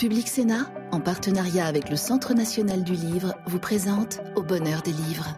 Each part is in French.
Public Sénat, en partenariat avec le Centre national du livre, vous présente Au bonheur des livres.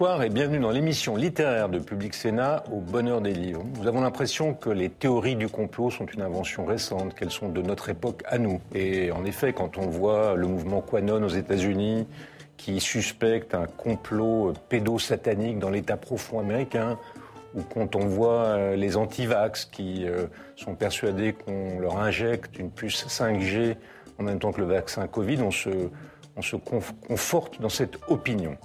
Bonsoir et bienvenue dans l'émission littéraire de Public Sénat au bonheur des livres. Nous avons l'impression que les théories du complot sont une invention récente, qu'elles sont de notre époque à nous. Et en effet, quand on voit le mouvement Quanon aux États-Unis qui suspecte un complot pédosatanique dans l'État profond américain, ou quand on voit euh, les antivax qui euh, sont persuadés qu'on leur injecte une puce 5G en même temps que le vaccin Covid, on se, on se conforte dans cette opinion.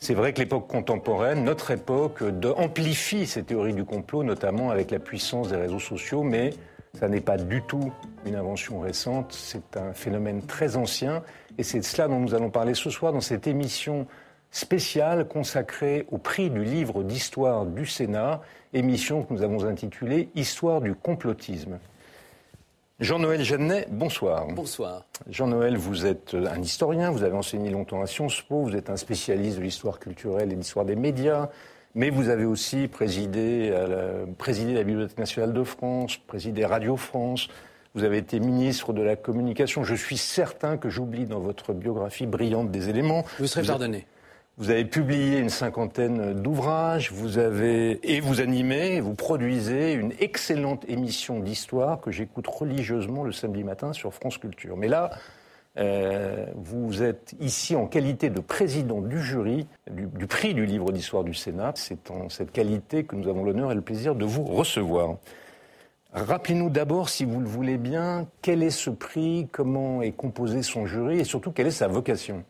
C'est vrai que l'époque contemporaine, notre époque, amplifie ces théories du complot, notamment avec la puissance des réseaux sociaux, mais ça n'est pas du tout une invention récente, c'est un phénomène très ancien, et c'est de cela dont nous allons parler ce soir dans cette émission spéciale consacrée au prix du livre d'histoire du Sénat, émission que nous avons intitulée Histoire du complotisme. Jean-Noël Jeannet, bonsoir. Bonsoir. Jean-Noël, vous êtes un historien, vous avez enseigné longtemps à Sciences Po, vous êtes un spécialiste de l'histoire culturelle et de l'histoire des médias, mais vous avez aussi présidé, la, présidé la Bibliothèque nationale de France, présidé Radio France, vous avez été ministre de la Communication. Je suis certain que j'oublie dans votre biographie brillante des éléments. Vous serez pardonné. Vous avez publié une cinquantaine d'ouvrages, vous avez et vous animez, vous produisez une excellente émission d'histoire que j'écoute religieusement le samedi matin sur France Culture. Mais là, euh, vous êtes ici en qualité de président du jury du, du prix du livre d'histoire du Sénat. C'est en cette qualité que nous avons l'honneur et le plaisir de vous recevoir. Rappelez-nous d'abord, si vous le voulez bien, quel est ce prix, comment est composé son jury et surtout quelle est sa vocation.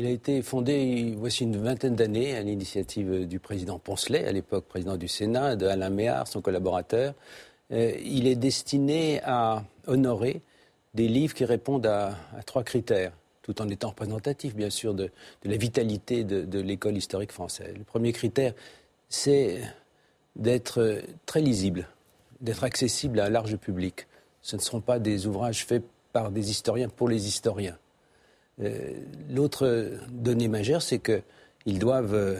Il a été fondé voici une vingtaine d'années à l'initiative du président Poncelet, à l'époque président du Sénat, de Alain Méard, son collaborateur. Euh, il est destiné à honorer des livres qui répondent à, trois critères, tout en étant représentatif, bien sûr, de, la vitalité de, de l'école historique française. Le premier critère, c'est d'être très lisible, d'être accessible à un large public. Ce ne seront pas des ouvrages faits par des historiens pour les historiens. Euh, l'autre donnée majeure, c'est qu'ils doivent euh,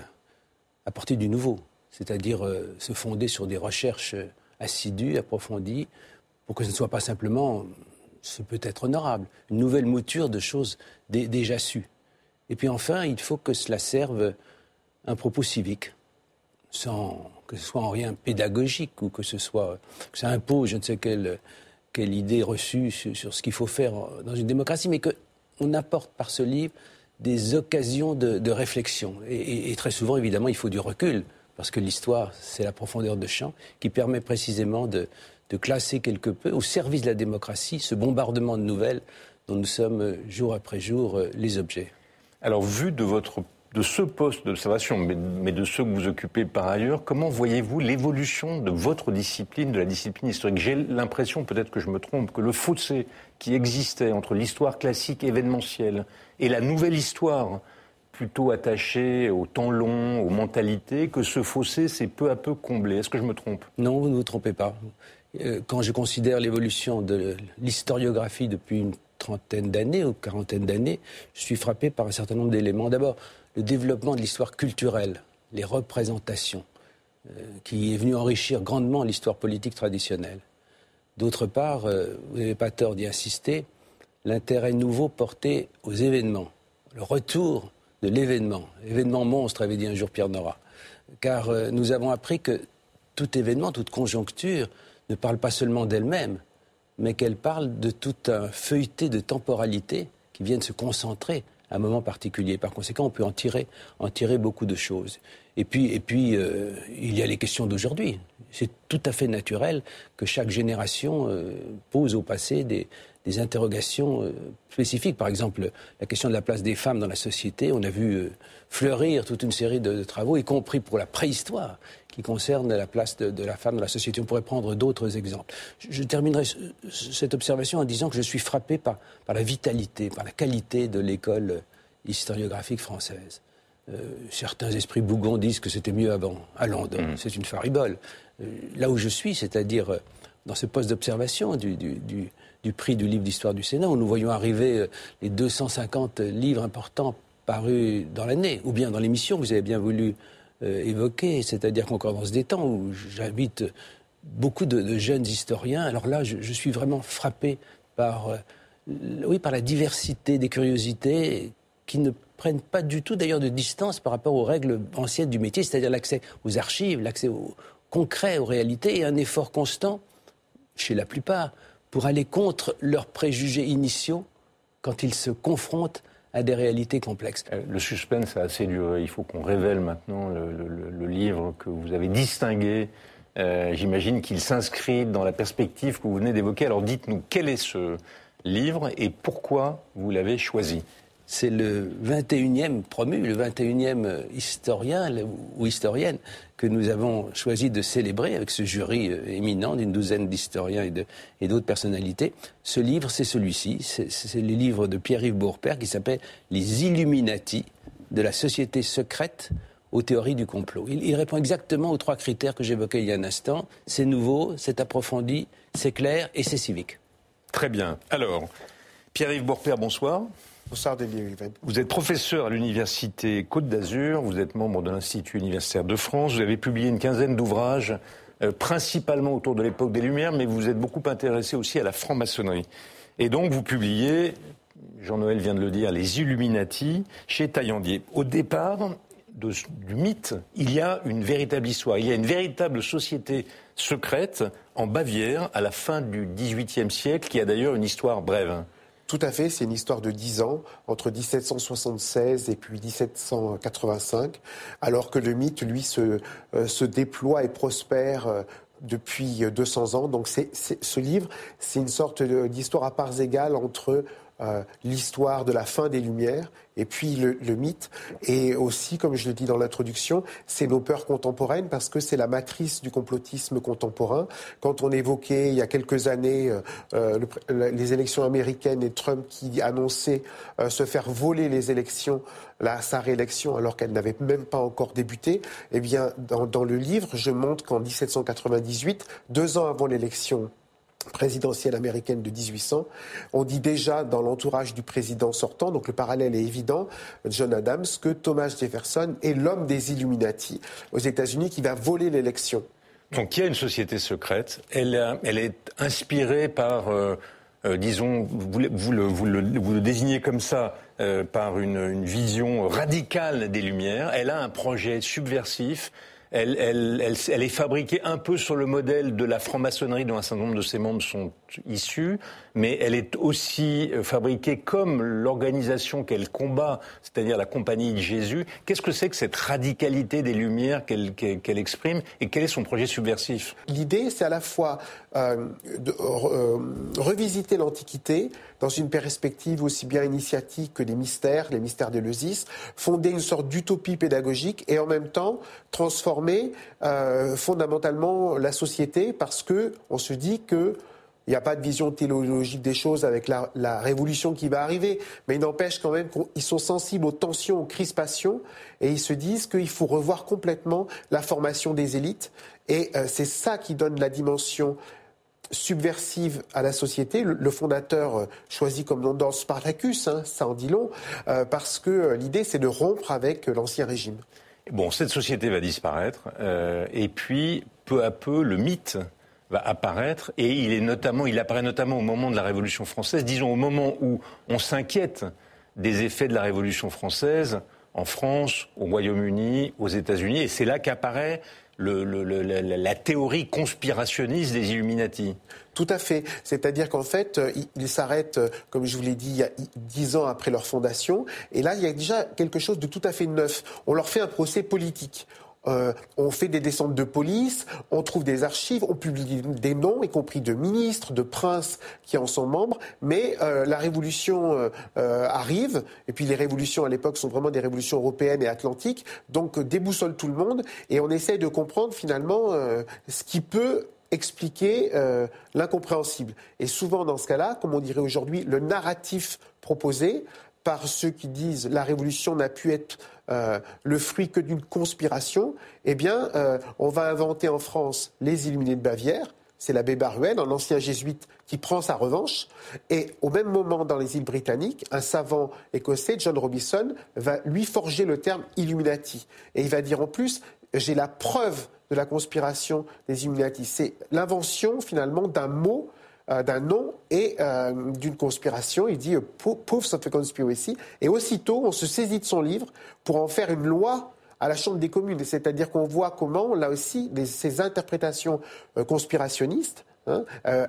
apporter du nouveau, c'est-à-dire euh, se fonder sur des recherches assidues, approfondies, pour que ce ne soit pas simplement, ce peut être honorable, une nouvelle mouture de choses déjà sues. Et puis enfin, il faut que cela serve un propos civique, sans que ce soit en rien pédagogique ou que ce soit que ça impose je ne sais quelle, idée reçue sur, sur ce qu'il faut faire dans une démocratie, mais que on apporte par ce livre des occasions de, réflexion. Et, très souvent, évidemment, il faut du recul, parce que l'histoire, c'est la profondeur de champ qui permet précisément de, classer quelque peu, au service de la démocratie, ce bombardement de nouvelles dont nous sommes jour après jour les objets. Alors, vu de votre de ce poste d'observation, mais, de ceux que vous occupez par ailleurs, comment voyez-vous l'évolution de votre discipline, de la discipline historique? J'ai l'impression, peut-être que je me trompe, que le fossé qui existait entre l'histoire classique événementielle et la nouvelle histoire, plutôt attachée au temps long, aux mentalités, que ce fossé s'est peu à peu comblé. Est-ce que je me trompe? Non, vous ne vous trompez pas. Euh, quand je considère l'évolution de l'historiographie depuis une trentaine d'années ou quarantaine d'années, je suis frappé par un certain nombre d'éléments. D'abord, le développement de l'histoire culturelle, les représentations, euh, qui est venu enrichir grandement l'histoire politique traditionnelle. D'autre part, euh, vous n'avez pas tort d'y insister, l'intérêt nouveau porté aux événements, le retour de l'événement. Événement monstre, avait dit un jour Pierre Nora. Car euh, nous avons appris que tout événement, toute conjoncture ne parle pas seulement d'elle-même, mais qu'elle parle de tout un feuilleté de temporalité qui viennent se concentrer un moment particulier. Par conséquent, on peut en tirer, beaucoup de choses. Et puis, et puis euh, il y a les questions d'aujourd'hui. C'est tout à fait naturel que chaque génération euh, pose au passé des, des interrogations euh, spécifiques. Par exemple, la question de la place des femmes dans la société. On a vu fleurir toute une série de, travaux, y compris pour la préhistoire, qui concerne la place de, la femme dans la société. On pourrait prendre d'autres exemples. Je, terminerai cette observation en disant que je suis frappé par, par la vitalité, par la qualité de l'école historiographique française. certains esprits bougons disent que c'était mieux avant, à Londres. Mm. C'est une faribole. Là où je suis, c'est-à-dire dans ce poste d'observation du, prix du livre d'histoire du Sénat, où nous voyons arriver les 250 livres importants parus dans l'année, ou bien dans l'émission que vous avez bien voulu évoquer, c'est-à-dire Concordance des temps, où j'invite beaucoup de, jeunes historiens. Alors là, je, suis vraiment frappé par, euh, oui, par la diversité des curiosités qui ne prennent pas du tout d'ailleurs de distance par rapport aux règles anciennes du métier, c'est-à-dire l'accès aux archives, l'accès au concret, aux réalités, et un effort constant, chez la plupart, pour aller contre leurs préjugés initiaux quand ils se confrontent à des réalités complexes. Euh, le suspense a assez duré. Il faut qu'on révèle maintenant le, livre que vous avez distingué euh, j'imagine qu'il s'inscrit dans la perspective que vous venez d'évoquer. Alors dites-nous, quel est ce livre et pourquoi vous l'avez choisi? C'est le 21e promu, le 21e historien ou historienne que nous avons choisi de célébrer avec ce jury euh, éminent d'une douzaine d'historiens et d'autres personnalités. Ce livre, c'est celui-ci. C'est le livre de Pierre-Yves Bourpère qui s'appelle Les Illuminati de la société secrète aux théories du complot. Il, répond exactement aux trois critères que j'évoquais il y a un instant. C'est nouveau, c'est approfondi, c'est clair et c'est civique. Très bien. Alors, Pierre-Yves Bourpère, bonsoir. Vous êtes professeur à l'Université Côte d'Azur, vous êtes membre de l'Institut universitaire de France, vous avez publié une quinzaine d'ouvrages, euh, principalement autour de l'époque des Lumières, mais vous êtes beaucoup intéressé aussi à la franc-maçonnerie. Et donc, vous publiez, Jean-Noël vient de le dire, Les Illuminati chez Taillandier. Au départ, du mythe, il y a une véritable histoire. Il y a une véritable société secrète en Bavière à la fin du XVIIIe siècle, qui a d'ailleurs une histoire brève. Tout à fait, c'est une histoire de dix ans, entre 1776 et puis 1785, alors que le mythe, lui, se, euh, déploie et prospère euh, depuis 200 ans. Donc c'est, ce livre, c'est une sorte d'histoire à parts égales entre euh, l'histoire de la fin des Lumières et puis le, mythe. Et aussi, comme je le dis dans l'introduction, c'est nos peurs contemporaines parce que c'est la matrice du complotisme contemporain. Quand on évoquait il y a quelques années euh, euh, les élections américaines et Trump qui annonçait se faire voler les élections, la, sa réélection alors qu'elle n'avait même pas encore débuté, eh bien, dans, dans le livre, je montre qu'en 1798, deux ans avant l'élection présidentielle américaine de 1800, on dit déjà dans l'entourage du président sortant, donc le parallèle est évident, John Adams, que Thomas Jefferson est l'homme des Illuminati aux États-Unis qui va voler l'élection. Donc il y a une société secrète, elle, est inspirée par, euh, euh, disons, vous, le, désignez comme ça, euh, par une vision radicale des Lumières, elle a un projet subversif, elle, est fabriquée un peu sur le modèle de la franc-maçonnerie dont un certain nombre de ses membres sont issus, mais elle est aussi euh, fabriquée comme l'organisation qu'elle combat, c'est-à-dire la Compagnie de Jésus. Qu'est-ce que c'est que cette radicalité des Lumières qu'elle exprime et quel est son projet subversif? L'idée, c'est à la fois euh, de euh, revisiter l'Antiquité dans une perspective aussi bien initiatique que des mystères, les mystères d'Éleusis, fonder une sorte d'utopie pédagogique et en même temps transformer fondamentalement la société parce que on se dit que il n'y a pas de vision théologique des choses avec la, révolution qui va arriver, mais il n'empêche quand même qu'ils sont sensibles aux tensions, aux crispations, et ils se disent qu'il faut revoir complètement la formation des élites. Et euh, c'est ça qui donne la dimension subversive à la société. Le, fondateur euh, choisit comme nom dans Spartacus, hein, ça en dit long, euh, parce que l'idée c'est de rompre avec l'ancien régime. Bon, cette société va disparaître, et puis peu à peu le mythe va apparaître et il est notamment, il apparaît notamment au moment de la Révolution française, disons au moment où on s'inquiète des effets de la Révolution française en France, au Royaume-Uni, aux États-Unis, et c'est là qu'apparaît le, la, théorie conspirationniste des Illuminati. Tout à fait. C'est-à-dire qu'en fait, euh, ils s'arrêtent, euh, comme je vous l'ai dit, il y a dix ans après leur fondation. Et là, il y a déjà quelque chose de tout à fait neuf. On leur fait un procès politique. Euh, on fait des descentes de police, on trouve des archives, on publie des noms, y compris de ministres, de princes qui en sont membres, mais euh, la révolution euh, arrive, et puis les révolutions à l'époque sont vraiment des révolutions européennes et atlantiques, donc déboussole tout le monde, et on essaye de comprendre finalement ce qui peut expliquer l'incompréhensible. Et souvent dans ce cas-là, comme on dirait aujourd'hui, le narratif proposé par ceux qui disent la révolution n'a pu être euh, le fruit que d'une conspiration, eh bien, euh, on va inventer en France les Illuminés de Bavière. C'est l'abbé Baruel, un ancien jésuite, qui prend sa revanche. Et au même moment, dans les îles britanniques, un savant écossais, John Robinson, va lui forger le terme Illuminati. Et il va dire en plus, j'ai la preuve de la conspiration des Illuminati. C'est l'invention finalement d'un mot d'un nom et euh, d'une conspiration. Il dit euh, Proofs of a Conspiracy. Et aussitôt, on se saisit de son livre pour en faire une loi à la Chambre des communes. C'est-à-dire qu'on voit comment, là aussi, ces interprétations conspirationnistes, hein,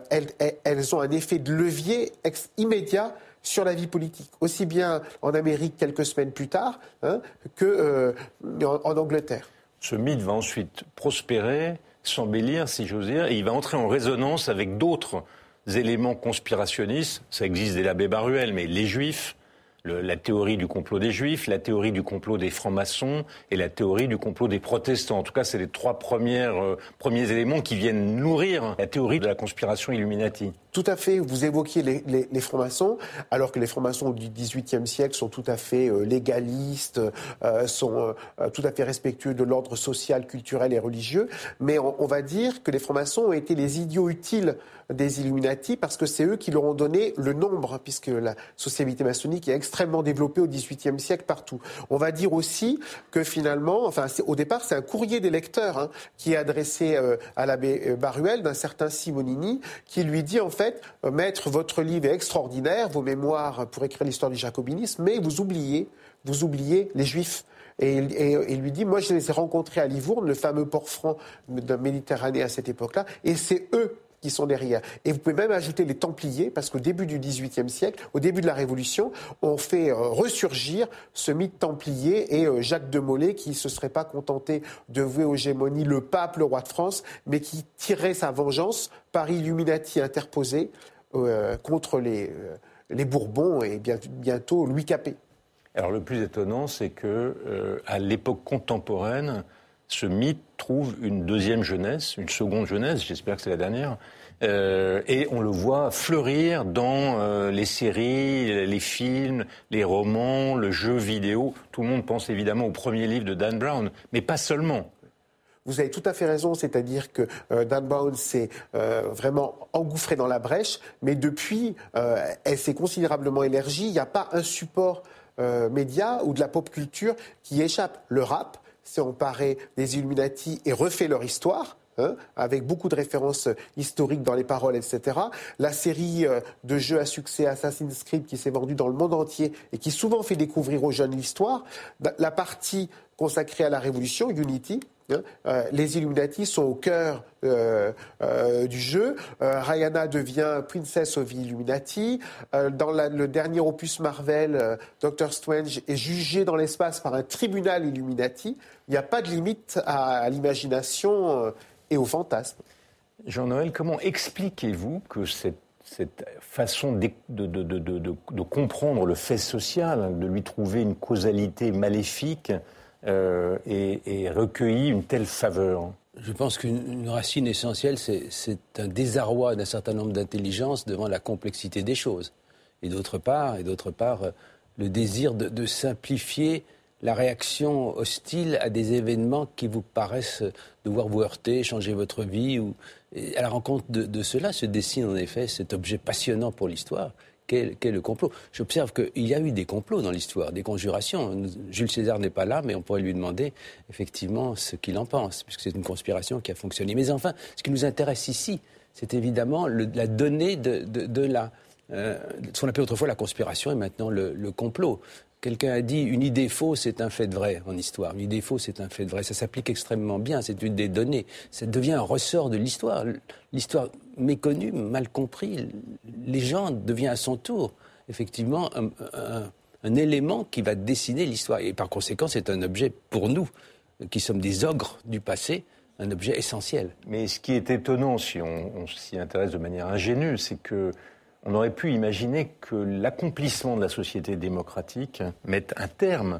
elles, ont un effet de levier immédiat sur la vie politique, aussi bien en Amérique quelques semaines plus tard hein, que en, Angleterre. Ce mythe va ensuite prospérer, s'embellir, si j'ose dire, et il va entrer en résonance avec d'autres éléments conspirationnistes, ça existe dès l'abbé Baruel, mais les juifs, la théorie du complot des juifs, la théorie du complot des francs-maçons et la théorie du complot des protestants. En tout cas, c'est les trois premières, euh, premiers éléments qui viennent nourrir la théorie de la conspiration Illuminati. Tout à fait. Vous évoquiez les, francs-maçons, alors que les francs-maçons du XVIIIe siècle sont tout à fait euh, légalistes, euh, sont tout à fait respectueux de l'ordre social, culturel et religieux. Mais on, va dire que les francs-maçons ont été les idiots utiles des Illuminati parce que c'est eux qui leur ont donné le nombre, puisque la société maçonnique est extrêmement développée au XVIIIe siècle partout. On va dire aussi que finalement, enfin, au départ, c'est un courrier des lecteurs hein, qui est adressé à l'abbé Baruel d'un certain Simonini, qui lui dit en fait fait, euh, Maître, votre livre est extraordinaire, vos mémoires pour écrire l'histoire du jacobinisme, mais vous oubliez, vous oubliez les Juifs. Et, il lui dit, moi je les ai rencontrés à Livourne, le fameux port franc de Méditerranée à cette époque-là, et c'est eux qui sont derrière. Et vous pouvez même ajouter les Templiers, parce qu'au début du XVIIIe siècle, au début de la Révolution, on fait euh, ressurgir ce mythe Templier et euh, Jacques de Molay, qui ne se serait pas contenté de vouer aux gémonies le pape, le roi de France, mais qui tirait sa vengeance par Illuminati interposé euh, contre les, les Bourbons et bientôt Louis Capet. Alors le plus étonnant, c'est que à l'époque contemporaine, ce mythe trouve une deuxième jeunesse, une seconde jeunesse, j'espère que c'est la dernière, euh, et on le voit fleurir dans euh, les séries, les films, les romans, le jeu vidéo. Tout le monde pense évidemment au premier livre de Dan Brown, mais pas seulement. Vous avez tout à fait raison, c'est-à-dire que euh, Dan Brown s'est vraiment engouffré dans la brèche, mais depuis, elle s'est considérablement élargie. Il n'y a pas un support média ou de la pop culture qui échappe. Le rap, s'est emparé des Illuminati et refait leur histoire. Hein, avec beaucoup de références historiques dans les paroles, etc. La série euh, de jeux à succès Assassin's Creed qui s'est vendue dans le monde entier et qui souvent fait découvrir aux jeunes l'histoire. La partie consacrée à la Révolution, Unity. Euh, les Illuminati sont au cœur euh, euh, du jeu. Rihanna devient Princess of Illuminati. dans le dernier opus Marvel, Doctor Strange est jugé dans l'espace par un tribunal Illuminati. Il n'y a pas de limite à, l'imagination et au fantasme. Jean-Noël, comment expliquez-vous que cette façon de, de, comprendre le fait social, de lui trouver une causalité maléfique, euh, et, recueilli une telle faveur Je pense qu'une racine essentielle, c'est un désarroi d'un certain nombre d'intelligences devant la complexité des choses. Et d'autre part, et d'autre part, euh, le désir de, simplifier la réaction hostile à des événements qui vous paraissent devoir vous heurter, changer votre vie. À la rencontre de, cela se dessine en effet cet objet passionnant pour l'histoire, qu'est le complot. J'observe qu'il y a eu des complots dans l'histoire, des conjurations. Jules César n'est pas là, mais on pourrait lui demander effectivement ce qu'il en pense, puisque c'est une conspiration qui a fonctionné. Mais enfin, ce qui nous intéresse ici, c'est évidemment la donnée de, la, euh, ce qu'on appelait autrefois la conspiration et maintenant le complot. Quelqu'un a dit une idée fausse est un fait de vrai en histoire. Une idée fausse est un fait de vrai. Ça s'applique extrêmement bien. C'est une des données. Ça devient un ressort de l'histoire. L'histoire méconnue, mal comprise, légende devient à son tour effectivement un, élément qui va dessiner l'histoire. Et par conséquent, c'est un objet pour nous, qui sommes des ogres du passé, un objet essentiel. Mais ce qui est étonnant, si on s'y intéresse de manière ingénue, c'est que on aurait pu imaginer que l'accomplissement de la société démocratique mette un terme.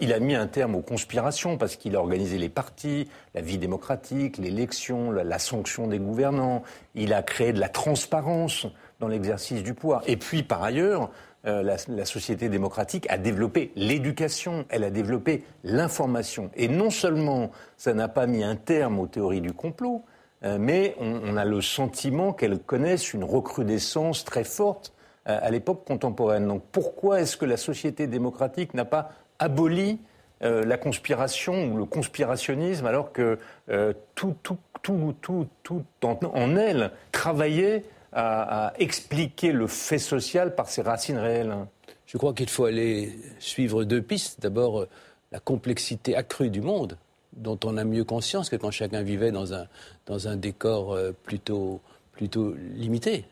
Il a, mis un terme aux conspirations parce qu'il a organisé les partis, la vie démocratique, l'élection, la, sanction des gouvernants. Il a créé de la transparence dans l'exercice du pouvoir. Et puis, par ailleurs, euh, la, société démocratique a développé l'éducation, elle a développé l'information. Et non seulement ça n'a pas mis un terme aux théories du complot, mais on, a le sentiment qu'elles connaissent une recrudescence très forte euh, à l'époque contemporaine. Donc pourquoi est-ce que la société démocratique n'a pas aboli la conspiration ou le conspirationnisme alors que tout, tout, tout, tout, tout en elle travaillait à, expliquer le fait social par ses racines réelles? Je crois qu'il faut aller suivre deux pistes. D'abord, euh, la complexité accrue du monde, dont on a mieux conscience que quand chacun vivait dans un, dans un décor euh, plutôt, plutôt limité.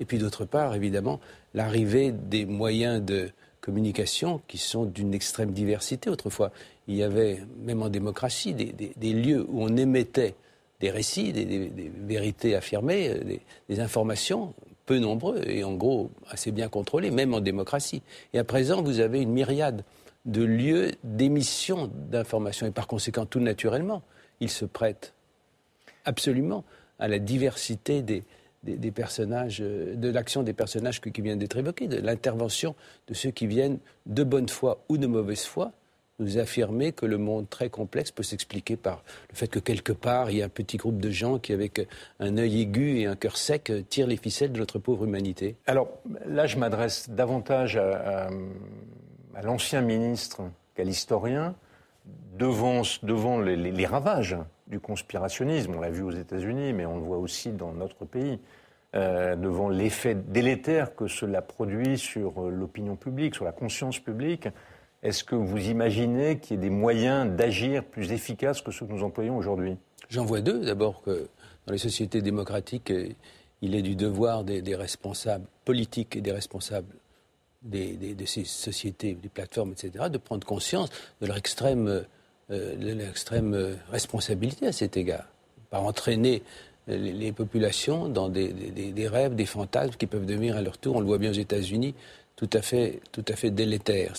Et puis d'autre part, évidemment, l'arrivée des moyens de communication qui sont d'une extrême diversité. Autrefois, il y avait, même en démocratie, des, des lieux où on émettait des récits, des, vérités affirmées, euh, des, informations peu nombreux et en gros assez bien contrôlés, même en démocratie. Et à présent, vous avez une myriade de lieux d'émission d'informations et par conséquent, tout naturellement, ils se prêtent absolument à la diversité des, des, personnages, euh, de l'action des personnages qui viennent d'être évoqués, de l'intervention de ceux qui viennent de bonne foi ou de mauvaise foi nous affirmer que le monde très complexe peut s'expliquer par le fait que quelque part, il y a un petit groupe de gens qui, avec un œil aigu et un cœur sec, tirent les ficelles de notre pauvre humanité. Alors là, je m'adresse davantage à, l'ancien ministre qu'à l'historien. Devant, les, ravages du conspirationnisme, on l'a vu aux États-Unis, mais on le voit aussi dans notre pays, euh, devant l'effet délétère que cela produit sur euh, l'opinion publique, sur la conscience publique, est-ce que vous imaginez qu'il y ait des moyens d'agir plus efficaces que ceux que nous employons aujourd'hui? J'en vois deux. D'abord que dans les sociétés démocratiques, il est du devoir des, responsables politiques et des responsables de ces sociétés, des plateformes, etc., de prendre conscience de leur extrême, euh, euh, responsabilité à cet égard, par entraîner les, populations dans des, des, rêves, des fantasmes qui peuvent devenir à leur tour, on le voit bien aux États-Unis, tout à fait, tout à fait délétère.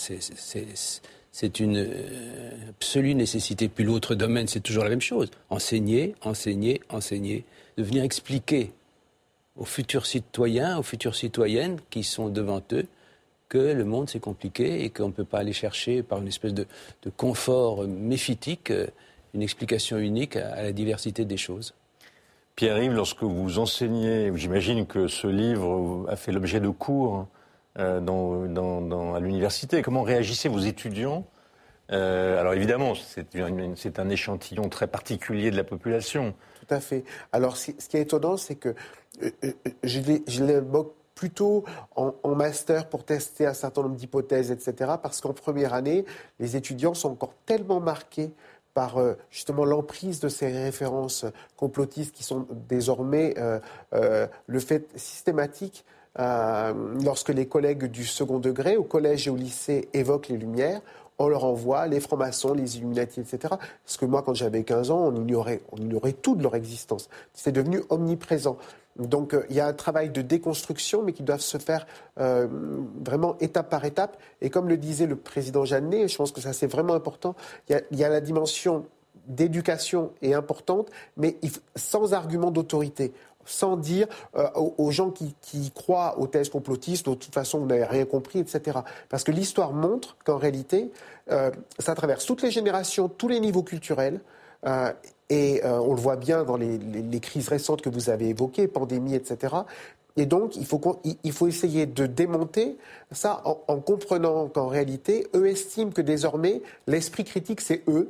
C'est une euh, absolue nécessité. Puis l'autre domaine, c'est toujours la même chose. Enseigner, enseigner, enseigner. De venir expliquer aux futurs citoyens, aux futures citoyennes qui sont devant eux, que le monde c'est compliqué et qu'on ne peut pas aller chercher par une espèce de, confort méphitique euh, une explication unique à la diversité des choses. Pierre-Yves, lorsque vous enseignez, j'imagine que ce livre a fait l'objet de cours euh, dans, à l'université. Comment réagissaient vos étudiants? Euh, alors évidemment, c'est un échantillon très particulier de la population. Tout à fait. Alors ce qui est étonnant, c'est que euh, je l'évoque plutôt en, master pour tester un certain nombre d'hypothèses, etc. Parce qu'en première année, les étudiants sont encore tellement marqués par justement l'emprise de ces références complotistes qui sont désormais le fait systématique euh, lorsque les collègues du second degré, au collège et au lycée, évoquent les Lumières, on leur envoie les francs-maçons, les Illuminati, etc. Parce que moi, quand j'avais 15 ans, on ignorait, on ignorait tout de leur existence. C'est devenu omniprésent. Donc euh, il y a un travail de déconstruction, mais qui doit se faire euh, vraiment étape par étape. Et comme le disait le président Jeannet, je pense que ça c'est vraiment important, il y, a, la dimension d'éducation est importante, mais sans argument d'autorité sans dire euh, aux, gens qui, croient aux thèses complotistes, de toute façon, vous n'avez rien compris, etc. Parce que l'histoire montre qu'en réalité, euh, ça traverse toutes les générations, tous les niveaux culturels. Euh, et on le voit bien dans les, crises récentes que vous avez évoquées, pandémie, etc. Et donc, il faut, essayer de démonter ça en comprenant qu'en réalité, eux estiment que désormais, l'esprit critique, c'est eux,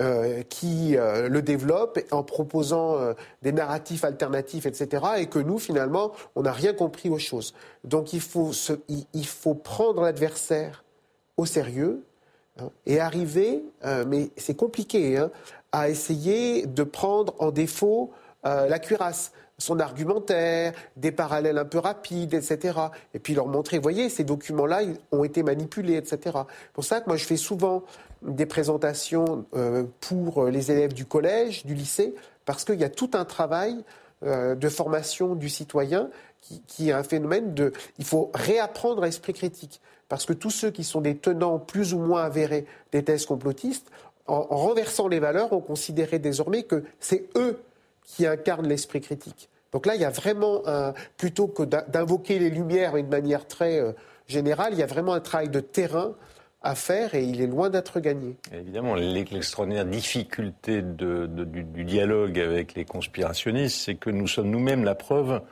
euh, qui euh, le développe en proposant euh, des narratifs alternatifs, etc., et que nous, finalement, on n'a rien compris aux choses. Donc il faut, prendre l'adversaire au sérieux hein, et arriver, mais c'est compliqué, hein, à essayer de prendre en défaut la cuirasse son argumentaire, des parallèles un peu rapides, etc. Et puis leur montrer, voyez, ces documents-là ont été manipulés, etc. C'est pour ça que moi je fais souvent des présentations euh, pour les élèves du collège, du lycée, parce qu'il y a tout un travail euh, de formation du citoyen qui, est un phénomène de... Il faut réapprendre à l'esprit critique, parce que tous ceux qui sont des tenants plus ou moins avérés des thèses complotistes, en, en renversant les valeurs, ont considéré désormais que c'est eux qui incarnent l'esprit critique. Donc là, il y a vraiment, un, plutôt que d'invoquer les Lumières d'une manière très euh, générale, il y a vraiment un travail de terrain à faire et il est loin d'être gagné. Évidemment, l'extraordinaire difficulté du, dialogue avec les conspirationnistes, c'est que nous sommes nous-mêmes la preuve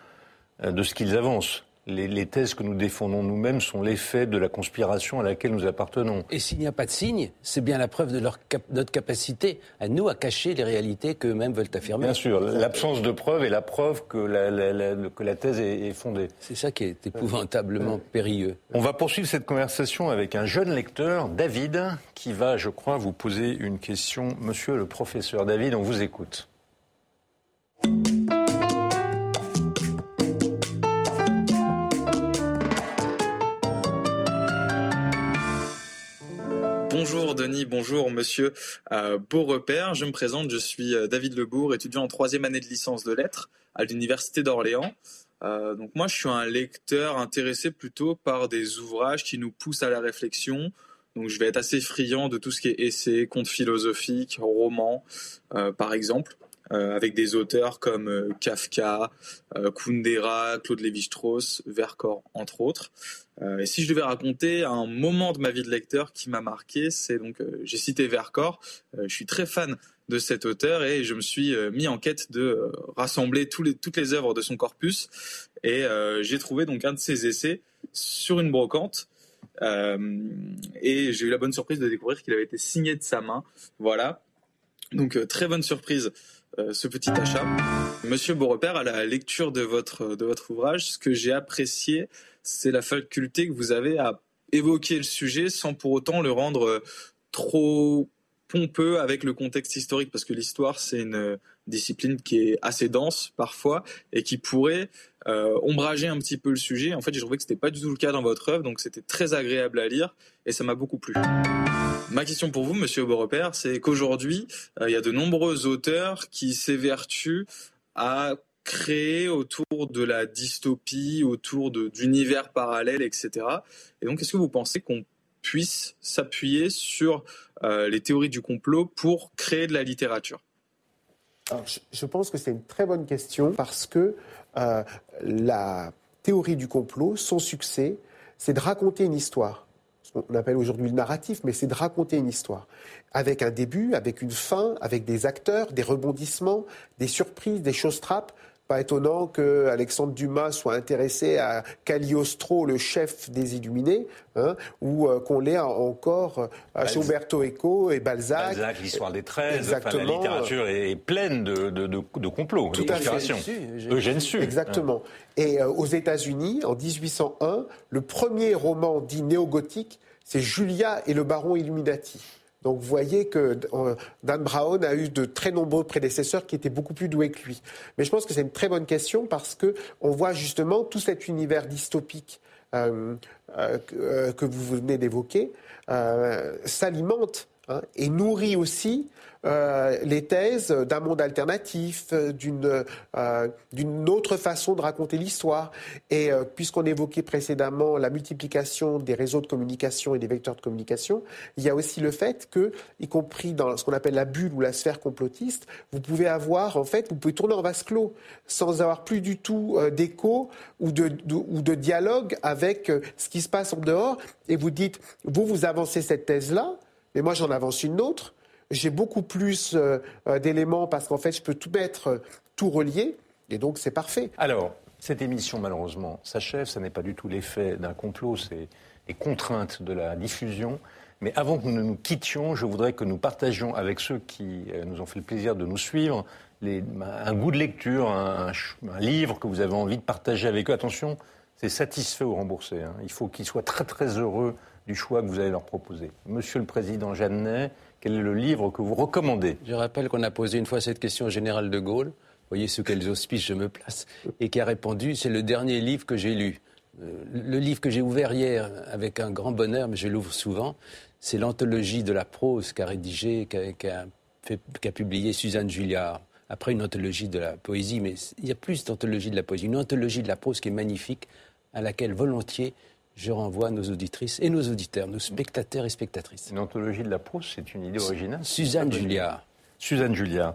euh, de ce qu'ils avancent les, thèses que nous défendons nous-mêmes sont l'effet de la conspiration à laquelle nous appartenons. Et s'il n'y a pas de signe, c'est bien la preuve de notre capacité à nous à cacher les réalités qu'eux-mêmes veulent affirmer. Bien sûr, l'absence de preuve est la preuve que la, thèse est, fondée. C'est ça qui est épouvantablement périlleux. On va poursuivre cette conversation avec un jeune lecteur, David, qui va, je crois, vous poser une question. Monsieur le professeur David, on vous écoute. Bonjour Denis, bonjour Monsieur euh, Beaurepaire. Je me présente, je suis euh, David Lebourg, étudiant en troisième année de licence de lettres à l'Université d'Orléans. Euh, donc moi, je suis un lecteur intéressé plutôt par des ouvrages qui nous poussent à la réflexion. Donc je vais être assez friand de tout ce qui est essais, contes philosophiques, romans, par exemple. Euh, avec des auteurs comme euh, Kafka, euh, Kundera, Claude Lévi-Strauss, Vercors, entre autres. et si je devais raconter un moment de ma vie de lecteur qui m'a marqué, c'est donc, j'ai cité Vercors, je suis très fan de cet auteur et je me suis mis en quête de rassembler toutes les œuvres de son corpus et j'ai trouvé donc un de ses essais sur une brocante et j'ai eu la bonne surprise de découvrir qu'il avait été signé de sa main. Voilà. Donc très bonne surprise ce petit achat. Monsieur Beaurepaire, à la lecture de votre, de votre ouvrage, ce que j'ai apprécié, c'est la faculté que vous avez à évoquer le sujet sans pour autant le rendre euh, trop pompeux avec le contexte historique, parce que l'histoire, c'est une discipline qui est assez dense parfois et qui pourrait euh, ombrager un petit peu le sujet. En fait, j'ai trouvé que ce n'était pas du tout le cas dans votre œuvre, donc c'était très agréable à lire et ça m'a beaucoup plu. Ma question pour vous, Monsieur Beaurepaire, c'est qu'aujourd'hui, euh, il y a de nombreux auteurs qui s'évertuent à créer autour de la dystopie, autour d'univers parallèles, etc. Et donc, est-ce que vous pensez qu'on puisse s'appuyer sur euh, les théories du complot pour créer de la littérature? Je, pense que c'est une très bonne question parce que euh, la théorie du complot, son succès, c'est de raconter une histoire on appelle aujourd'hui le narratif, mais c'est de raconter une histoire. Avec un début, avec une fin, avec des acteurs, des rebondissements, des surprises, des choses trappes. Pas étonnant que Alexandre Dumas soit intéressé à Cagliostro, le chef des Illuminés, hein, ou euh, qu'on l'ait encore à Umberto Eco et Balzac. Balzac, l'histoire des 13. la littérature est pleine de, de, complots, Tout de conspirations. Eugène Sue. Exactement. Et euh, aux États-Unis, en 1801, le premier roman dit néo-gothique, c'est Julia et le baron Illuminati. Donc vous voyez que euh, Dan Brown a eu de très nombreux prédécesseurs qui étaient beaucoup plus doués que lui. Mais je pense que c'est une très bonne question parce que on voit justement tout cet univers dystopique euh, euh, que vous venez d'évoquer s'alimente hein, et nourrit aussi euh, les thèses d'un monde alternatif, euh, d'une autre façon de raconter l'histoire. Et euh, puisqu'on évoquait précédemment la multiplication des réseaux de communication et des vecteurs de communication, il y a aussi le fait que, y compris dans ce qu'on appelle la bulle ou la sphère complotiste, vous pouvez avoir, en fait, vous pouvez tourner en vase clos sans avoir plus du tout d'écho ou de, ou de dialogue avec ce qui se passe en dehors. Et vous dites, vous, vous avancez cette thèse-là, mais moi j'en avance une autre j'ai beaucoup plus euh, euh, d'éléments parce qu'en fait, je peux tout mettre, euh, tout relier, et donc c'est parfait. Alors, cette émission, malheureusement, s'achève. Ce n'est pas du tout l'effet d'un complot, c'est les contraintes de la diffusion. Mais avant que nous nous quittions, je voudrais que nous partagions avec ceux qui nous ont fait le plaisir de nous suivre un goût de lecture, un, livre que vous avez envie de partager avec eux. Attention, c'est satisfait ou remboursé. Hein. Il faut qu'ils soient très très heureux du choix que vous allez leur proposer. Monsieur le Président Jeannet, quel est le livre que vous recommandez? Je rappelle qu'on a posé une fois cette question au général de Gaulle. Voyez sous quels auspices je me place. Et qui a répondu c'est le dernier livre que j'ai lu. Euh, le livre que j'ai ouvert hier avec un grand bonheur, mais je l'ouvre souvent, c'est l'anthologie de la prose qu'a rédigé, qu'a publié Suzanne Julliard. Après une anthologie de la poésie, mais il y a plus d'anthologie de la poésie. Une anthologie de la prose qui est magnifique, à laquelle volontiers je renvoie nos auditrices et nos auditeurs, nos spectateurs et spectatrices. Une anthologie de la prose, c'est une idée originale Suzanne Julliard. Suzanne Julliard.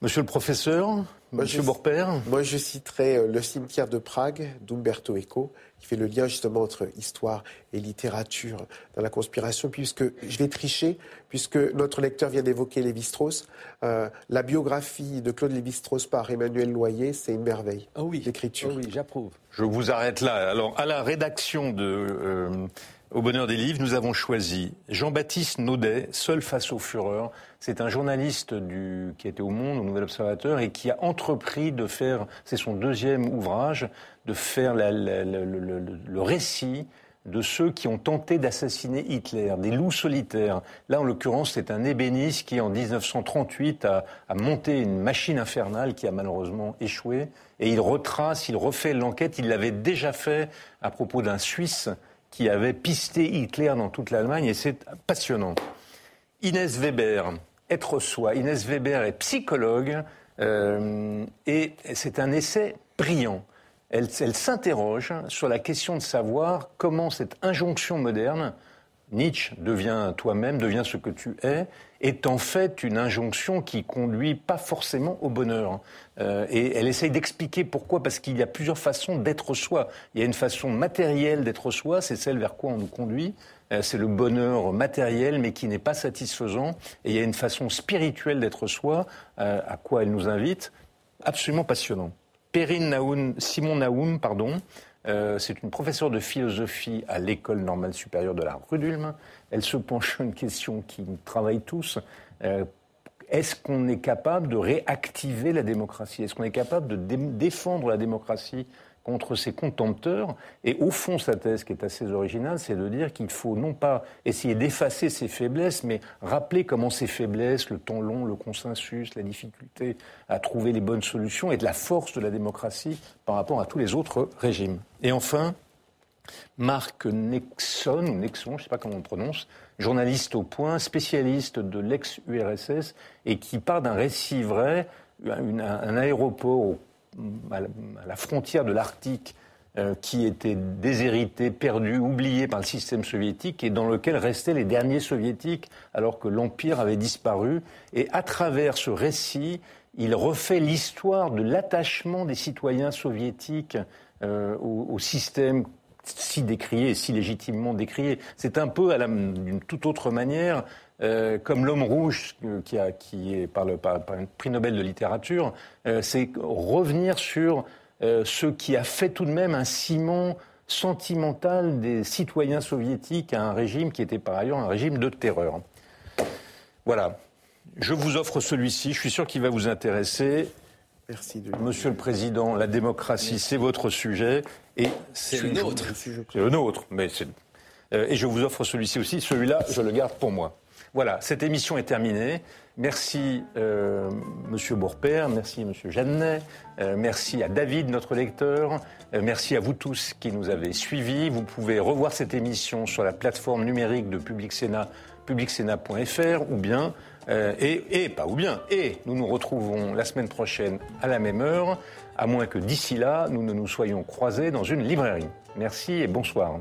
Monsieur le professeur, Monsieur Bourper Moi, je citerai euh, Le cimetière de Prague d'Umberto Eco, qui fait le lien justement entre histoire et littérature dans la conspiration, puisque je vais tricher, puisque notre lecteur vient d'évoquer Lévi-Strauss. Euh, la biographie de Claude Lévi-Strauss par Emmanuel Loyer, c'est une merveille oh oui. d'écriture. Oh oui, j'approuve. Je vous arrête là. Alors, à la rédaction de euh, Au Bonheur des Livres, nous avons choisi Jean-Baptiste Naudet, Seul face aux fureurs. C'est un journaliste du, qui était au Monde, au Nouvel Observateur, et qui a entrepris de faire, c'est son deuxième ouvrage, de faire le, récit de ceux qui ont tenté d'assassiner Hitler, des loups solitaires. Là, en l'occurrence, c'est un ébéniste qui, en 1938, a, a, monté une machine infernale qui a malheureusement échoué. Et il retrace, il refait l'enquête. Il l'avait déjà fait à propos d'un Suisse qui avait pisté Hitler dans toute l'Allemagne. Et c'est passionnant. Inès Weber, Être soi. Inès Weber est psychologue euh, et c'est un essai brillant. Elle, elle s'interroge sur la question de savoir comment cette injonction moderne, Nietzsche devient toi-même, devient ce que tu es, est en fait une injonction qui conduit pas forcément au bonheur. Euh, et elle essaye d'expliquer pourquoi, parce qu'il y a plusieurs façons d'être soi. Il y a une façon matérielle d'être soi, c'est celle vers quoi on nous conduit. Euh, c'est le bonheur matériel, mais qui n'est pas satisfaisant. Et il y a une façon spirituelle d'être soi, euh, à quoi elle nous invite, absolument passionnant. Perrine Naoun, Simon Naoum, pardon, euh, c'est une professeure de philosophie à l'école normale supérieure de la rue d'Ulm. Elle se penche sur une question qui nous travaille tous. Euh, est-ce qu'on est capable de réactiver la démocratie? Est-ce qu'on est capable de défendre la démocratie contre ses contempteurs. Et au fond, sa thèse, qui est assez originale, c'est de dire qu'il faut non pas essayer d'effacer ses faiblesses, mais rappeler comment ces faiblesses, le temps long, le consensus, la difficulté à trouver les bonnes solutions, et de la force de la démocratie par rapport à tous les autres régimes. Et enfin, Marc Nexon, ou Nexon, je ne sais pas comment on prononce, journaliste au point, spécialiste de l'ex-URSS, et qui part d'un récit vrai, un, un aéroport au à la frontière de l'Arctique euh, qui était déshérité, perdu, oublié par le système soviétique et dans lequel restaient les derniers soviétiques alors que l'Empire avait disparu. Et à travers ce récit, il refait l'histoire de l'attachement des citoyens soviétiques euh, au, système si décrié si légitimement décrié. C'est un peu, d'une toute autre manière, euh, comme l'homme rouge euh, qui, a, qui, est par, le, par, par un prix Nobel de littérature, euh, c'est revenir sur euh, ce qui a fait tout de même un ciment sentimental des citoyens soviétiques à un régime qui était par ailleurs un régime de terreur. Voilà. Je vous offre celui-ci. Je suis sûr qu'il va vous intéresser. Merci de Monsieur le Président, la démocratie, c'est votre sujet. Et c'est le nôtre. C'est le nôtre. Mais euh, et je vous offre celui-ci aussi. Celui-là, je le garde pour moi. Voilà, cette émission est terminée. Merci euh, Monsieur Bourper, merci Monsieur Jeannet, euh, merci à David, notre lecteur, euh, merci à vous tous qui nous avez suivis. Vous pouvez revoir cette émission sur la plateforme numérique de Public Sénat, ou bien, euh, et, et pas ou bien, et nous nous retrouvons la semaine prochaine à la même heure, à moins que d'ici là, nous ne nous soyons croisés dans une librairie. Merci et bonsoir.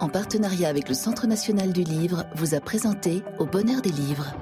En partenariat avec le Centre national du livre, vous a présenté Au bonheur des livres.